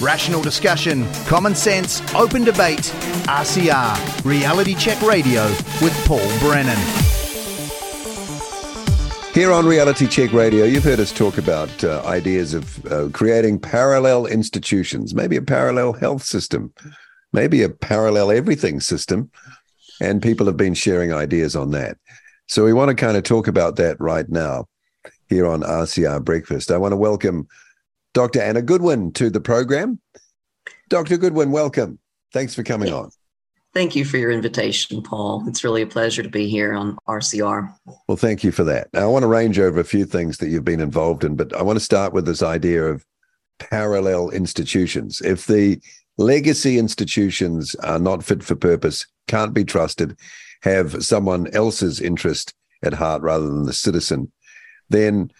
Rational discussion, common sense, open debate. RCR, Reality Check Radio with Paul Brennan. Here on Reality Check Radio, you've heard us talk about uh, ideas of uh, creating parallel institutions, maybe a parallel health system, maybe a parallel everything system. And people have been sharing ideas on that. So we want to kind of talk about that right now here on RCR Breakfast. I want to welcome Dr. Anna Goodwin to the program. Dr. Goodwin, welcome. Thanks for coming on. Thank you for your invitation, Paul. It's really a pleasure to be here on RCR. Well, thank you for that. Now, I want to range over a few things that you've been involved in, but I want to start with this idea of parallel institutions. If the legacy institutions are not fit for purpose, can't be trusted, have someone else's interest at heart rather than the citizen, then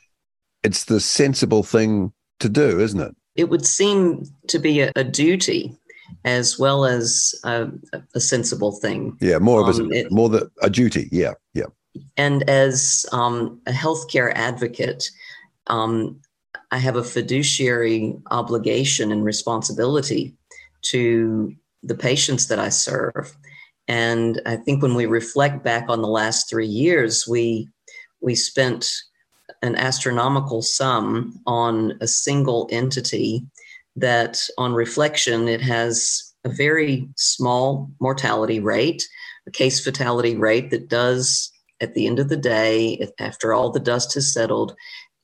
it's the sensible thing to do, isn't it? It would seem to be a, a duty as well as a, a sensible thing. Yeah, more of a um, it, more the a duty. Yeah, yeah. And as um, a healthcare advocate, um, I have a fiduciary obligation and responsibility to the patients that I serve. And I think when we reflect back on the last three years, we we spent an astronomical sum on a single entity that on reflection it has a very small mortality rate a case fatality rate that does at the end of the day after all the dust has settled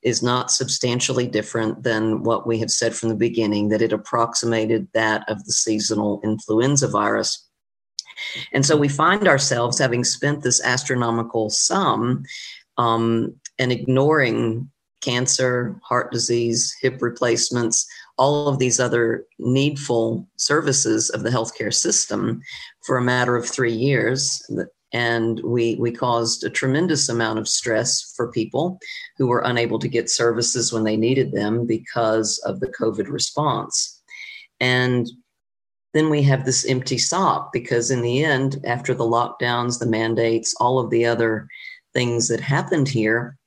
is not substantially different than what we have said from the beginning that it approximated that of the seasonal influenza virus. And so we find ourselves having spent this astronomical sum um, and ignoring cancer, heart disease, hip replacements, all of these other needful services of the healthcare system for a matter of three years. And we, we caused a tremendous amount of stress for people who were unable to get services when they needed them because of the COVID response. And then we have this empty sop because, in the end, after the lockdowns, the mandates, all of the other things that happened here,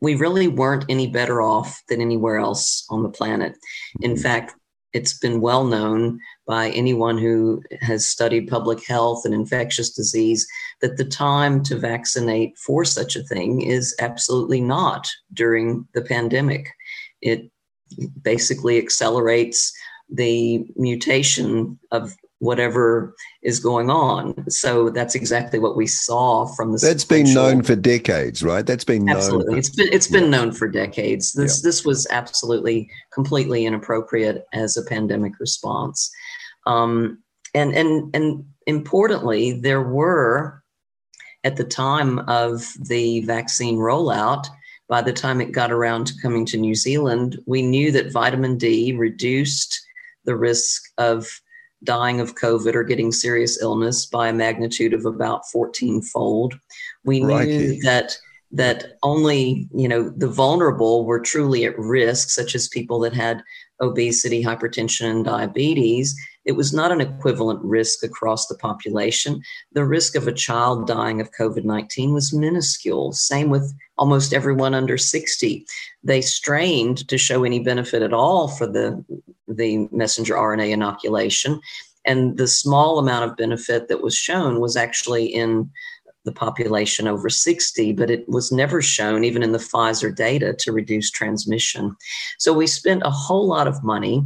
we really weren't any better off than anywhere else on the planet. In mm-hmm. fact, it's been well known by anyone who has studied public health and infectious disease that the time to vaccinate for such a thing is absolutely not during the pandemic. It basically accelerates the mutation of whatever is going on. So that's exactly what we saw from the. That's been known for decades, right? That's been absolutely. Known it's been it's been yeah. known for decades. This yeah. this was absolutely completely inappropriate as a pandemic response, um, and and and importantly, there were at the time of the vaccine rollout. By the time it got around to coming to New Zealand, we knew that vitamin D reduced the risk of dying of COVID or getting serious illness by a magnitude of about 14 fold. We knew that that only you know the vulnerable were truly at risk, such as people that had obesity, hypertension, and diabetes. It was not an equivalent risk across the population. The risk of a child dying of COVID 19 was minuscule. Same with almost everyone under 60. They strained to show any benefit at all for the, the messenger RNA inoculation. And the small amount of benefit that was shown was actually in the population over 60, but it was never shown, even in the Pfizer data, to reduce transmission. So we spent a whole lot of money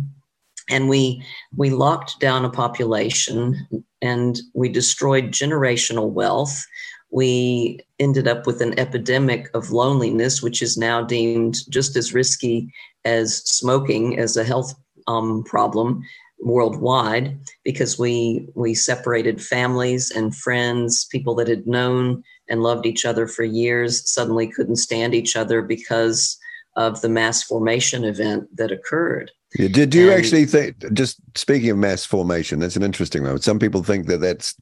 and we we locked down a population and we destroyed generational wealth. We ended up with an epidemic of loneliness which is now deemed just as risky as smoking as a health um, problem worldwide because we we separated families and friends people that had known and loved each other for years suddenly couldn't stand each other because of the mass formation event that occurred yeah, did you and, actually think? Just speaking of mass formation, that's an interesting one. Some people think that that's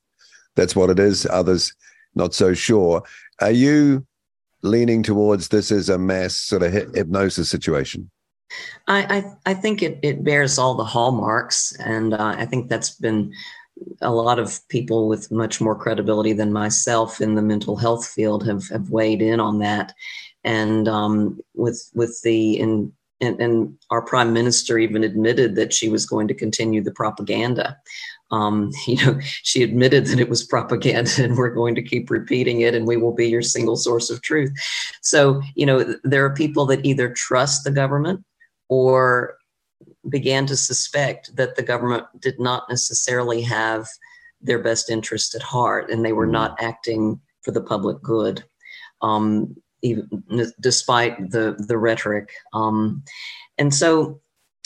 that's what it is. Others not so sure. Are you leaning towards this as a mass sort of hypnosis situation? I I, I think it it bears all the hallmarks, and uh, I think that's been a lot of people with much more credibility than myself in the mental health field have have weighed in on that, and um, with with the in and, and, our prime minister even admitted that she was going to continue the propaganda. Um, you know, she admitted that it was propaganda and we're going to keep repeating it and we will be your single source of truth. So, you know, there are people that either trust the government or began to suspect that the government did not necessarily have their best interest at heart and they were mm-hmm. not acting for the public good. Um, even despite the the rhetoric. Um, and so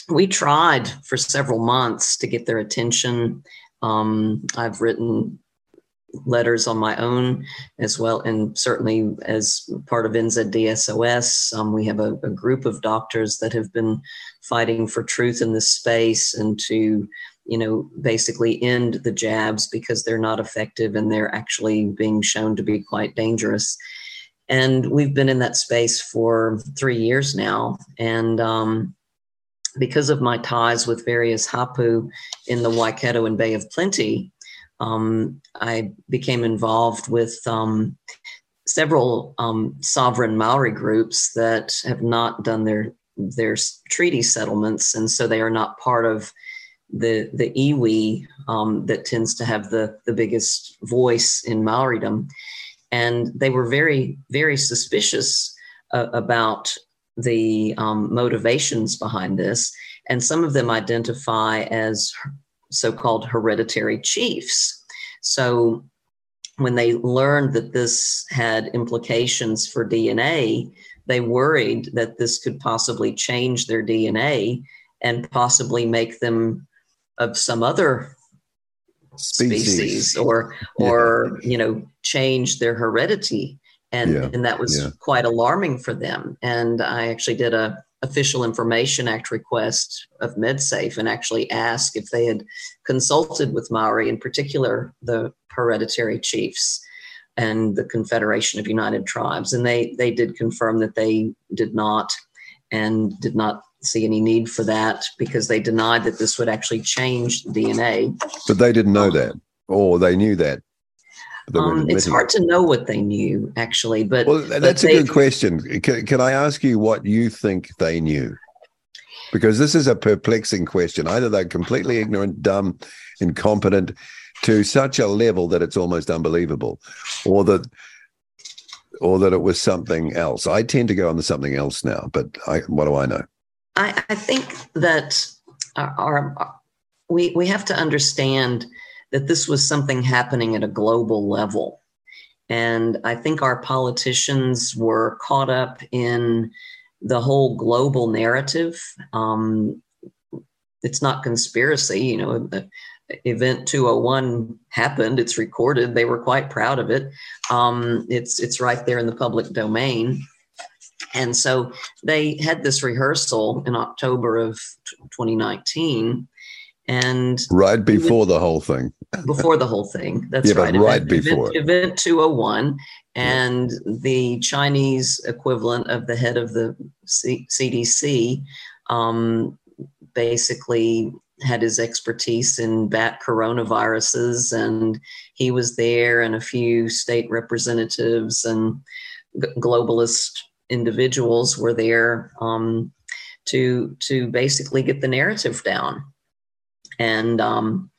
we tried for several months to get their attention. Um, I've written letters on my own as well, and certainly as part of NZDSOS, um, we have a, a, group of doctors that have been fighting for truth in this space and to, you know, basically end the jabs because they're not effective and they're actually being shown to be quite dangerous. And we've been in that space for three years now. And um, because of my ties with various Hapu in the Waikato and Bay of Plenty, um, I became involved with um, several um, sovereign Maori groups that have not done their their treaty settlements, and so they are not part of the the iwi um, that tends to have the the biggest voice in Maoridom and they were very, very suspicious uh, about the um, motivations behind this. And some of them identify as so called hereditary chiefs. So when they learned that this had implications for DNA, they worried that this could possibly change their DNA and possibly make them of some other species, species or or yeah. you know change their heredity and yeah. and that was yeah. quite alarming for them and i actually did a official information act request of medsafe and actually asked if they had consulted with maori in particular the hereditary chiefs and the confederation of united tribes and they they did confirm that they did not and did not see any need for that because they denied that this would actually change DNA. But they didn't know that, or they knew that. Um, it's hard to know what they knew, actually. But well, that's but a good question. Can, can I ask you what you think they knew? Because this is a perplexing question. Either they're completely ignorant, dumb, incompetent to such a level that it's almost unbelievable, or that or that it was something else. I tend to go on to something else now, but I, what do I know? I, I think that our, our, we we have to understand that this was something happening at a global level, and I think our politicians were caught up in the whole global narrative. Um, it's not conspiracy, you know. Event 201 happened. It's recorded. They were quite proud of it. Um, it's it's right there in the public domain. And so they had this rehearsal in October of 2019. And right before the whole thing. before the whole thing. That's yeah, right. right event, before. Event, event 201. And yeah. the Chinese equivalent of the head of the C- CDC um, basically had his expertise in bat coronaviruses. And he was there, and a few state representatives and g- globalist individuals were there um, to to basically get the narrative down, and um,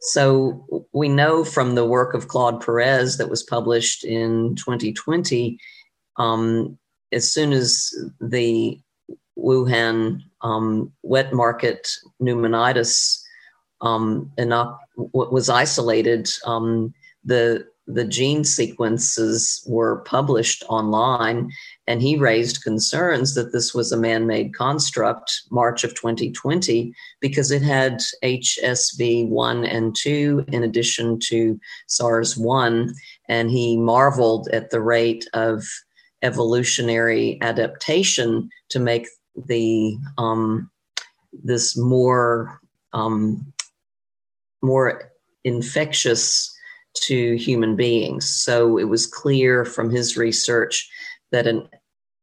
so we know from the work of Claude Perez that was published in 2020, um, as soon as the Wuhan um, wet market pneumonitis um, was isolated, um, the the gene sequences were published online, and he raised concerns that this was a man made construct, March of 2020, because it had HSV 1 and 2 in addition to SARS 1. And he marveled at the rate of evolutionary adaptation to make the um, this more um, more infectious to human beings. So it was clear from his research that an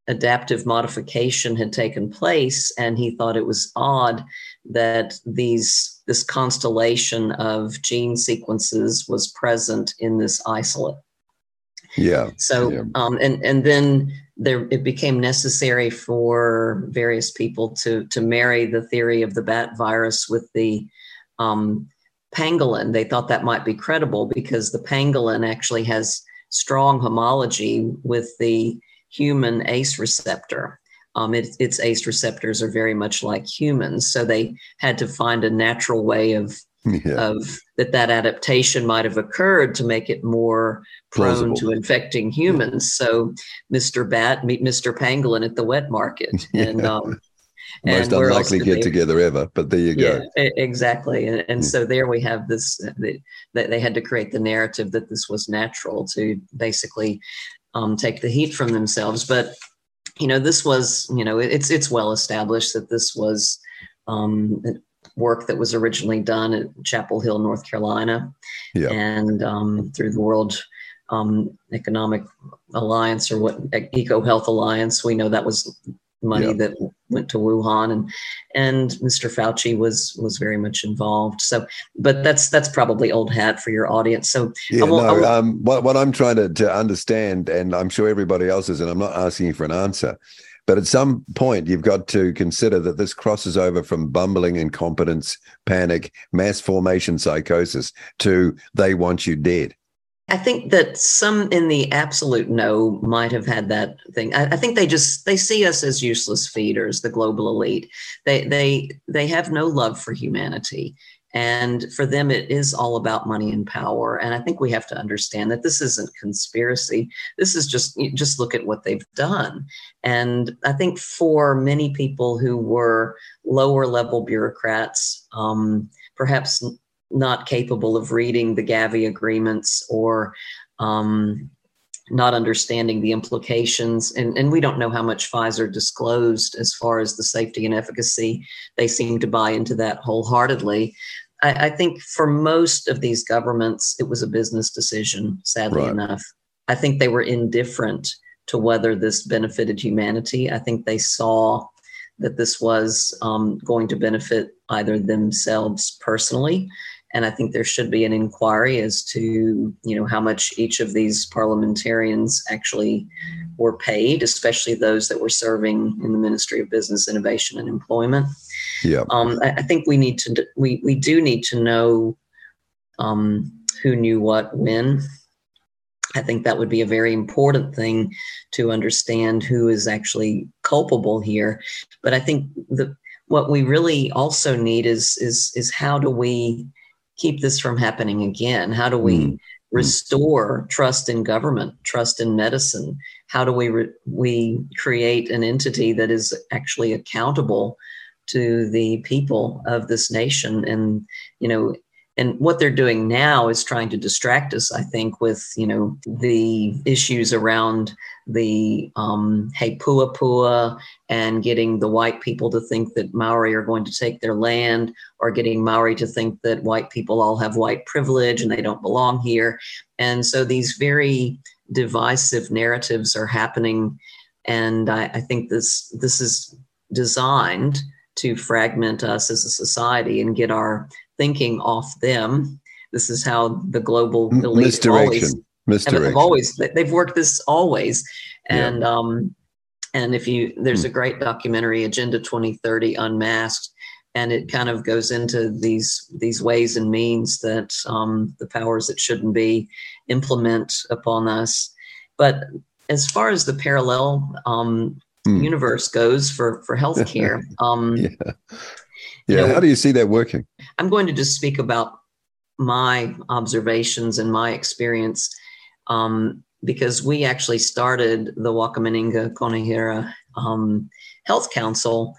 adaptive modification had taken place, and he thought it was odd that these this constellation of gene sequences was present in this isolate. Yeah. So, yeah. Um, and and then there it became necessary for various people to to marry the theory of the bat virus with the um, pangolin. They thought that might be credible because the pangolin actually has strong homology with the human ACE receptor. Um, it, its ACE receptors are very much like humans, so they had to find a natural way of yeah. of that that adaptation might have occurred to make it more prone Plausible. to infecting humans. So Mr. Bat meet Mr. Pangolin at the wet market. And yeah. um, most and unlikely get they, together ever, but there you yeah, go. Exactly. And, and so there we have this that they had to create the narrative that this was natural to basically um, take the heat from themselves. But you know, this was, you know, it's it's well established that this was um, work that was originally done at Chapel Hill, North Carolina, yeah. and um, through the World um, Economic Alliance or what Eco Health Alliance. We know that was money yeah. that went to Wuhan, and and Mr. Fauci was was very much involved. So, but that's that's probably old hat for your audience. So, yeah, will, no. Will, um, what what I'm trying to to understand, and I'm sure everybody else is, and I'm not asking you for an answer but at some point, you've got to consider that this crosses over from bumbling incompetence, panic, mass formation psychosis to they want you dead. I think that some in the absolute no might have had that thing. I, I, think they just they see us as useless feeders, the global elite. They they they have no love for humanity. And for them, it is all about money and power. And I think we have to understand that this isn't conspiracy. This is just just look at what they've done. And I think for many people who were lower level bureaucrats, um, perhaps not capable of reading the Gavi agreements or um, not understanding the implications. And, and we don't know how much Pfizer disclosed as far as the safety and efficacy. They seem to buy into that wholeheartedly. I, I, think for most of these governments, it was a business decision, sadly right. enough. I think they were indifferent to whether this benefited humanity. I think they saw that this was um, going to benefit either themselves personally and I think there should be an inquiry as to you know how much each of these parliamentarians actually were paid, especially those that were serving in the Ministry of Business, Innovation, and Employment. Yeah, um, I, I, think we need to we we do need to know um, who knew what when. I think that would be a very important thing to understand who is actually culpable here. But I think the what we really also need is is is how do we keep this from happening again? How do we mm. restore trust in government, trust in medicine? How do we re- we create an entity that is actually accountable to the people of this nation? And you know, and what they're doing now is trying to distract us i think with you know the issues around the um, He Puapua and getting the white people to think that maori are going to take their land or getting maori to think that white people all have white privilege and they don't belong here and so these very divisive narratives are happening and i, I think this this is designed to fragment us as a society and get our thinking off them. This is how the global elite misdirection. Always, misdirection. Have always they've worked this always, and yeah. um, and if you there's hmm. a great documentary, Agenda 2030 Unmasked, and it kind of goes into these these ways and means that um, the powers that shouldn't be implement upon us. But as far as the parallel um, mm. universe goes for for healthcare, um, yeah. Yeah. You know, How do you see that working? I'm going to just speak about my observations and my experience um, because we actually started the Wakaminenga Kaunihera um, Health Council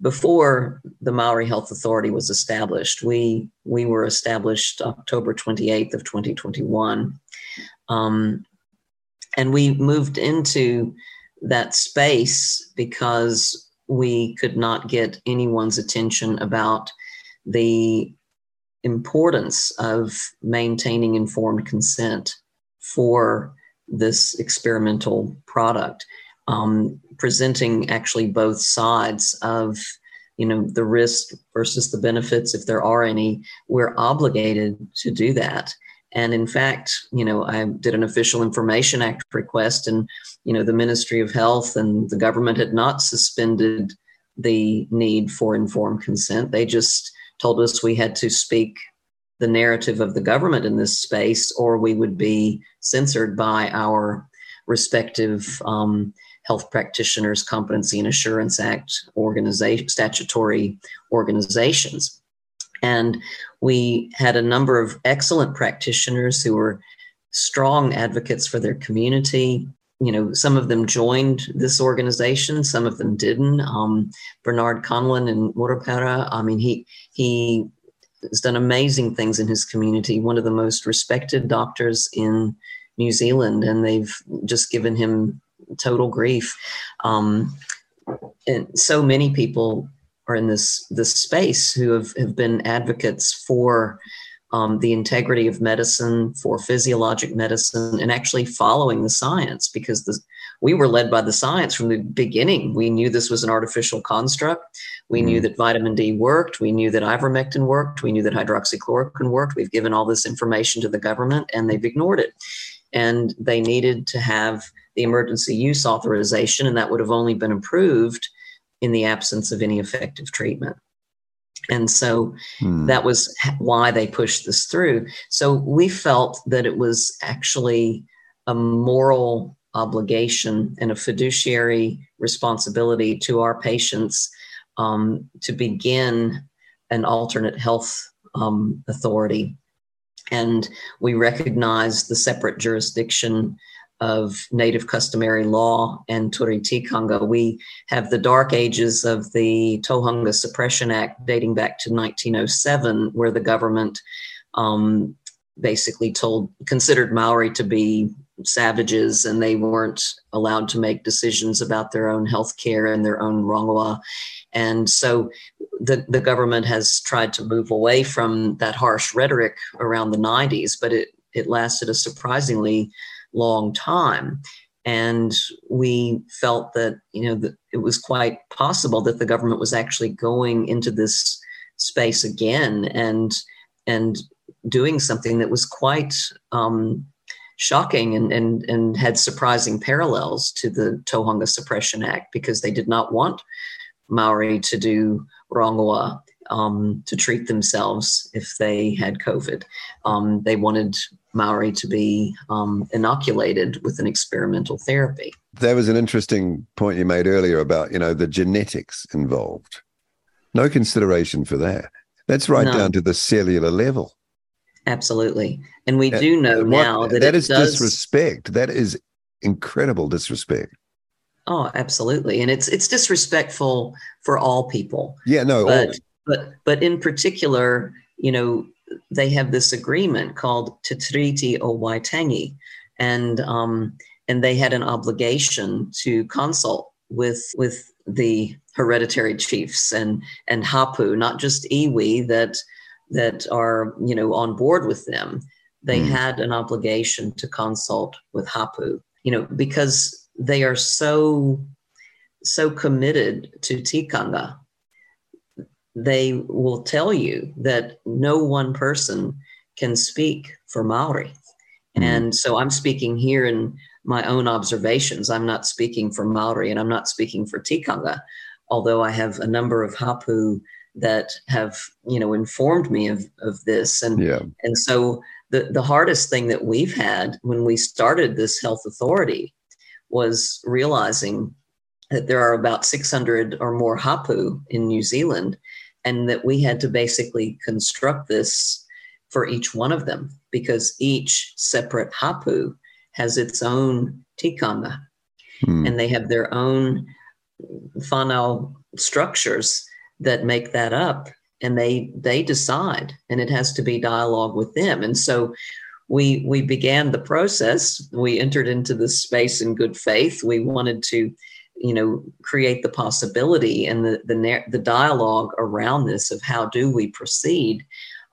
before the Maori Health Authority was established. We we were established October 28th of 2021, um, and we moved into that space because we could not get anyone's attention about the importance of maintaining informed consent for this experimental product, um, presenting actually both sides of you know the risk versus the benefits if there are any we're obligated to do that And in fact, you know, I did an official information act request, and you know, the Ministry of Health and the government had not suspended the need for informed consent. They just told us we had to speak the narrative of the government in this space, or we would be censored by our respective um, Health Practitioners Competency and Assurance Act organization, statutory organizations. And we had a number of excellent practitioners who were strong advocates for their community. You know, some of them joined this organization, some of them didn't. Um, Bernard Conlon in Murupara, I mean, he he has done amazing things in his community. One of the most respected doctors in New Zealand, and they've just given him total grief. Um, and so many people are in this this space who have, have been advocates for um, the integrity of medicine, for physiologic medicine, and actually following the science because the, we were led by the science from the beginning. We knew this was an artificial construct. We mm. knew that vitamin D worked. We knew that ivermectin worked. We knew that hydroxychloroquine worked. We've given all this information to the government and they've ignored it. And they needed to have the emergency use authorization, and that would have only been approved in the absence of any effective treatment. And so hmm. that was why they pushed this through. So we felt that it was actually a moral obligation and a fiduciary responsibility to our patients um, to begin an alternate health um, authority. And we recognize the separate jurisdiction of native customary law and Turi Tikanga. We have the dark ages of the Tohunga Suppression Act dating back to 1907, where the government um, basically told considered Maori to be savages and they weren't allowed to make decisions about their own health care and their own rongoa. And so the, the government has tried to move away from that harsh rhetoric around the 90s, but it, it lasted a surprisingly long time. And we felt that, you know, that it was quite possible that the government was actually going into this space again and and doing something that was quite um, shocking and, and, and had surprising parallels to the Tohunga Suppression Act because they did not want Maori to do rongoa um, to treat themselves if they had COVID. Um, they wanted Maori to be um, inoculated with an experimental therapy. There was an interesting point you made earlier about you know the genetics involved. No consideration for that. That's right no. down to the cellular level. Absolutely, and we do know what, now that that is does... disrespect. That is incredible disrespect. Oh, absolutely, and it's it's disrespectful for all people. Yeah, no, but all. but but in particular, you know, they have this agreement called Tiriti o Waitangi, and um, and they had an obligation to consult with with the hereditary chiefs and and Hapu, not just iwi that that are you know on board with them. They mm. had an obligation to consult with Hapu, you know, because they are so so committed to tikanga they will tell you that no one person can speak for Maori. Mm. And so I'm speaking here in my own observations. I'm not speaking for Maori and I'm not speaking for Tikanga, although I have a number of Hapu that have, you know, informed me of, of this. And, yeah. and so the, the hardest thing that we've had when we started this health authority was realizing that there are about 600 or more Hapu in New Zealand and that we had to basically construct this for each one of them because each separate hapu has its own tikanga hmm. and they have their own whanau structures that make that up and they they decide and it has to be dialogue with them. And so we we began the process. We entered into this space in good faith. We wanted to you know create the possibility and the the, the dialogue around this of how do we proceed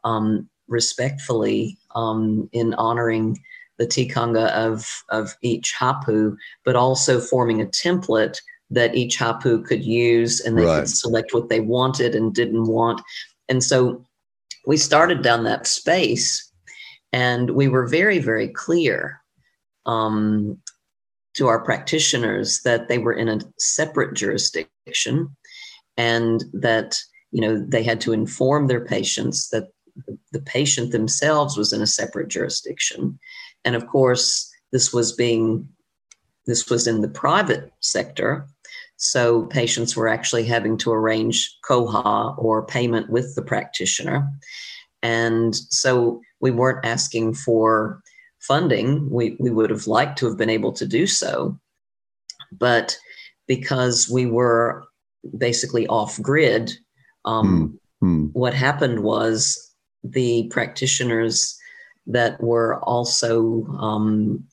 um, respectfully um, in honoring the tikanga of of each hapu, but also forming a template that each hapu could use and they right. could select what they wanted and didn't want. And so we started down that space And we were very, very clear um, to our practitioners that they were in a separate jurisdiction and that you know they had to inform their patients that the patient themselves was in a separate jurisdiction and of course this was being this was in the private sector so patients were actually having to arrange koha or payment with the practitioner. And so we weren't asking for funding. We, we would have liked to have been able to do so. But because we were basically off grid um, mm. what happened was the practitioners that were also um,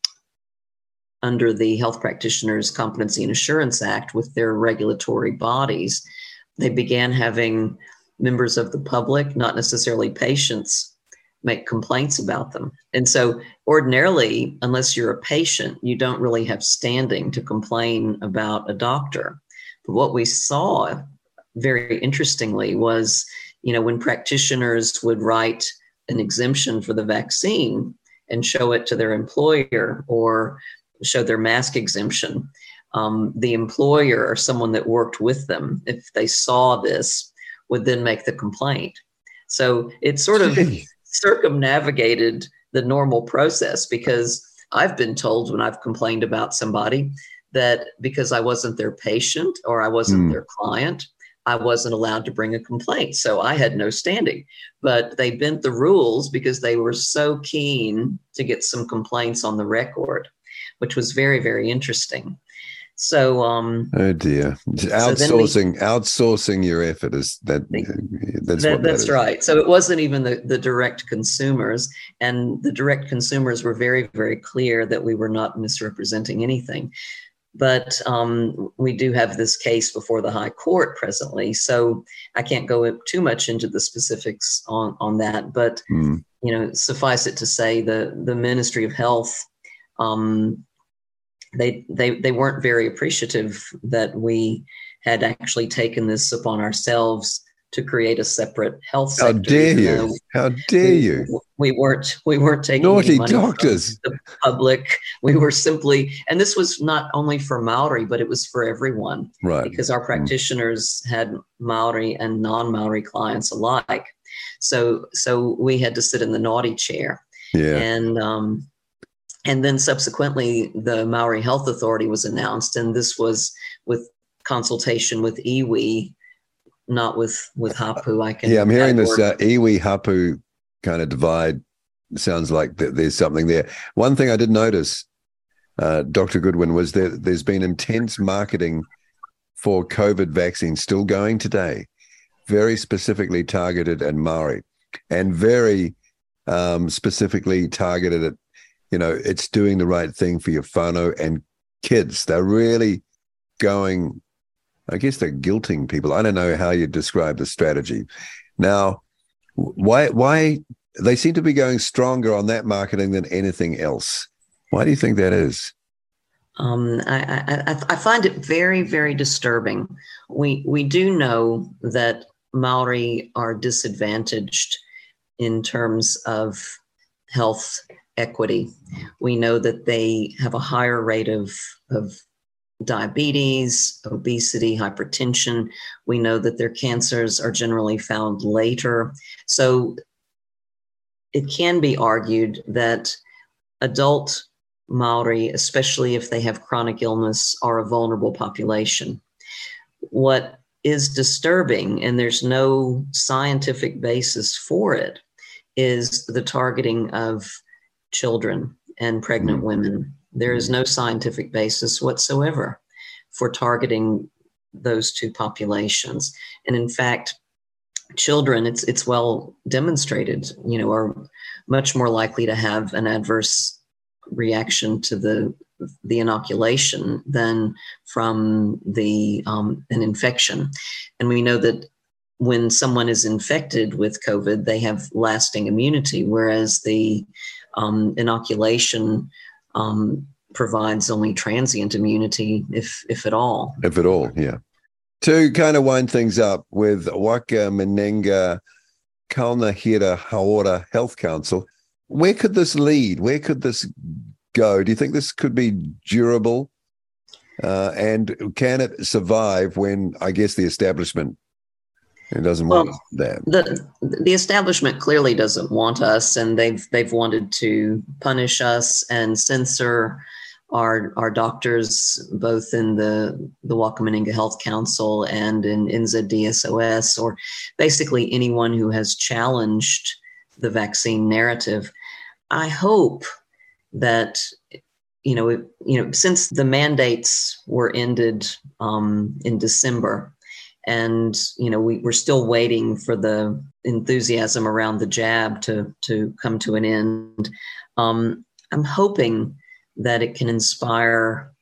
under the Health Practitioners Competency and Assurance Act with their regulatory bodies, they began having members of the public, not necessarily patients, make complaints about them. And so, ordinarily, unless you're a patient, you don't really have standing to complain about a doctor. But what we saw very interestingly was, you know, when practitioners would write an exemption for the vaccine and show it to their employer or show their mask exemption, um, the employer or someone that worked with them, if they saw this, would then make the complaint. So it sort of circumnavigated the normal process because I've been told when I've complained about somebody that because I wasn't their patient or I wasn't mm. their client, I wasn't allowed to bring a complaint. So I had no standing. But they bent the rules because they were so keen to get some complaints on the record, which was very, very interesting. So, um, oh dear, outsourcing, so we, outsourcing your effort is that. That's that, that's that right. So it wasn't even the the direct consumers, and the direct consumers were very, very clear that we were not misrepresenting anything but um, we do have this case before the high court presently so i can't go too much into the specifics on, on that but mm. you know suffice it to say the the ministry of health um, they they they weren't very appreciative that we had actually taken this upon ourselves to create a separate health sector. How dare you? How dare we, you? We weren't we weren't taking naughty doctors. the public. We were simply, and this was not only for Maori, but it was for everyone, right? Because our mm. practitioners had Maori and non-Maori clients alike. So so we had to sit in the naughty chair. Yeah. And um, and then subsequently, the Maori Health Authority was announced, and this was with consultation with iwi not with with hapu. I can. Yeah, I'm hearing this uh, iwi hapu kind of divide. Sounds like th- there's something there. One thing I did notice, uh, Dr. Goodwin, was that there's been intense marketing for COVID vaccines still going today, very specifically targeted at Maori, and very um, specifically targeted at, you know, it's doing the right thing for your whānau and kids. They're really going I guess they're guilting people. I don't know how you describe the strategy. Now, why why they seem to be going stronger on that marketing than anything else? Why do you think that is? Um, I, I, I find it very, very disturbing. We we do know that Maori are disadvantaged in terms of health equity. We know that they have a higher rate of of diabetes, obesity, hypertension. We know that their cancers are generally found later. So it can be argued that adult Maori, especially if they have chronic illness, are a vulnerable population. What is disturbing, and there's no scientific basis for it, is the targeting of children and pregnant mm-hmm. women. There is no scientific basis whatsoever for targeting those two populations. And in fact, children, it's it's well demonstrated, you know, are much more likely to have an adverse reaction to the the inoculation than from the um, an infection. And we know that when someone is infected with COVID, they have lasting immunity, whereas the um, inoculation um, provides only transient immunity, if if at all. If at all, yeah. To kind of wind things up with Waka Minenga Kaunihera Hauora Health Council, where could this lead? Where could this go? Do you think this could be durable? Uh, and can it survive when I guess the establishment it doesn't well, want that. The the establishment clearly doesn't want us, and they've they've wanted to punish us and censor our our doctors, both in the the Wakaminenga Health Council and in NZDSOS, or basically anyone who has challenged the vaccine narrative. I hope that you know you know since the mandates were ended um, in December and you know we, we're still waiting for the enthusiasm around the jab to to come to an end um, i'm hoping that it can inspire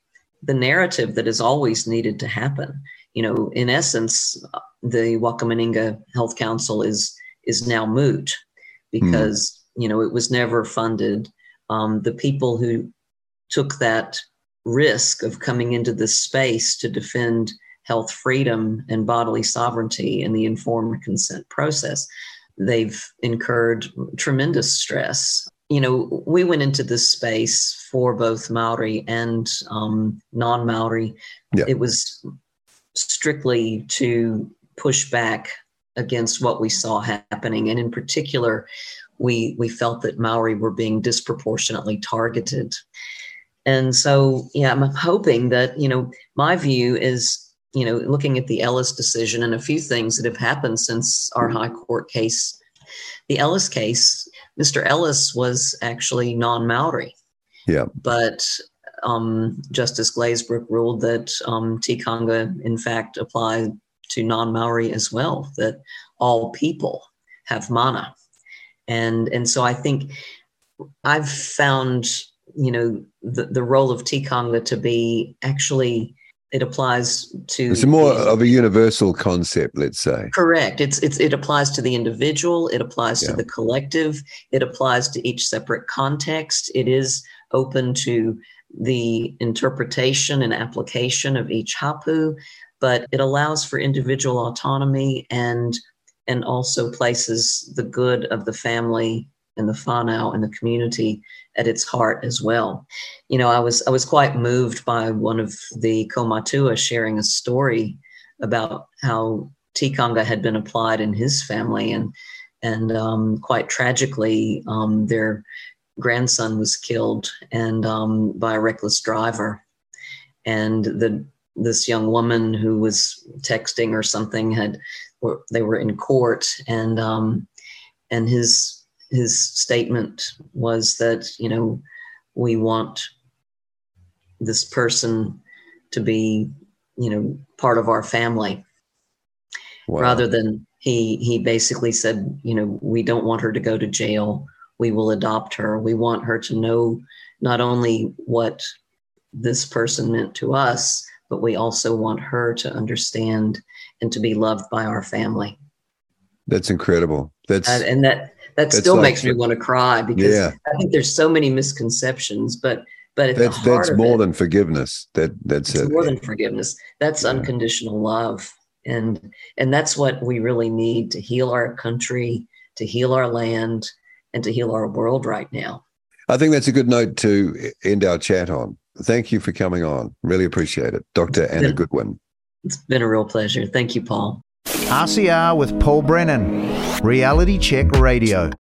the narrative that has always needed to happen you know in essence the wakaminenga health council is is now moot because mm. you know it was never funded um, the people who took that risk of coming into this space to defend health freedom and bodily sovereignty in the informed consent process, they've incurred tremendous stress. You know, we went into this space for both Maori and um, non Maori. Yeah. It was strictly to push back against what we saw happening. And in particular, we, we felt that Maori were being disproportionately targeted. And so, yeah, I'm hoping that, you know, my view is you know, looking at the Ellis decision and a few things that have happened since our high court case. The Ellis case, Mr. Ellis was actually non Maori. Yeah. But um, Justice Glazebrook ruled that um, Tikanga, in fact, applied to non Maori as well, that all people have mana. And, and so I think I've found, you know, the, the role of Tikanga to be actually it applies to it's more the, of a universal concept let's say. Correct. It's, it's it applies to the individual it applies yeah. to the collective it applies to each separate context. It is open to the interpretation and application of each hapu but it allows for individual autonomy and and also places the good of the family and the whānau and the community at its heart as well. You know, I was I was quite moved by one of the kaumatua sharing a story about how tikanga had been applied in his family, and and um, quite tragically, um, their grandson was killed and um, by a reckless driver, and the this young woman who was texting or something had they were in court and um, and his his statement was that you know we want this person to be you know part of our family. Wow. rather than he he basically said you know we don't want her to go to jail. We will adopt her. We want her to know not only what this person meant to us but we also want her to understand and to be loved by our family. That's incredible. That's uh, and that that still like, makes me want to cry because yeah. I think there's so many misconceptions, but but that's that's more it, than forgiveness. That that's it. more than forgiveness. That's yeah. unconditional love, and and that's what we really need to heal our country, to heal our land, and to heal our world right now. I think that's a good note to end our chat on. Thank you for coming on. Really appreciate it, Dr. Anna been, Goodwin. It's been a real pleasure. Thank you, Paul. RCR with Paul Brennan, Reality Check Radio.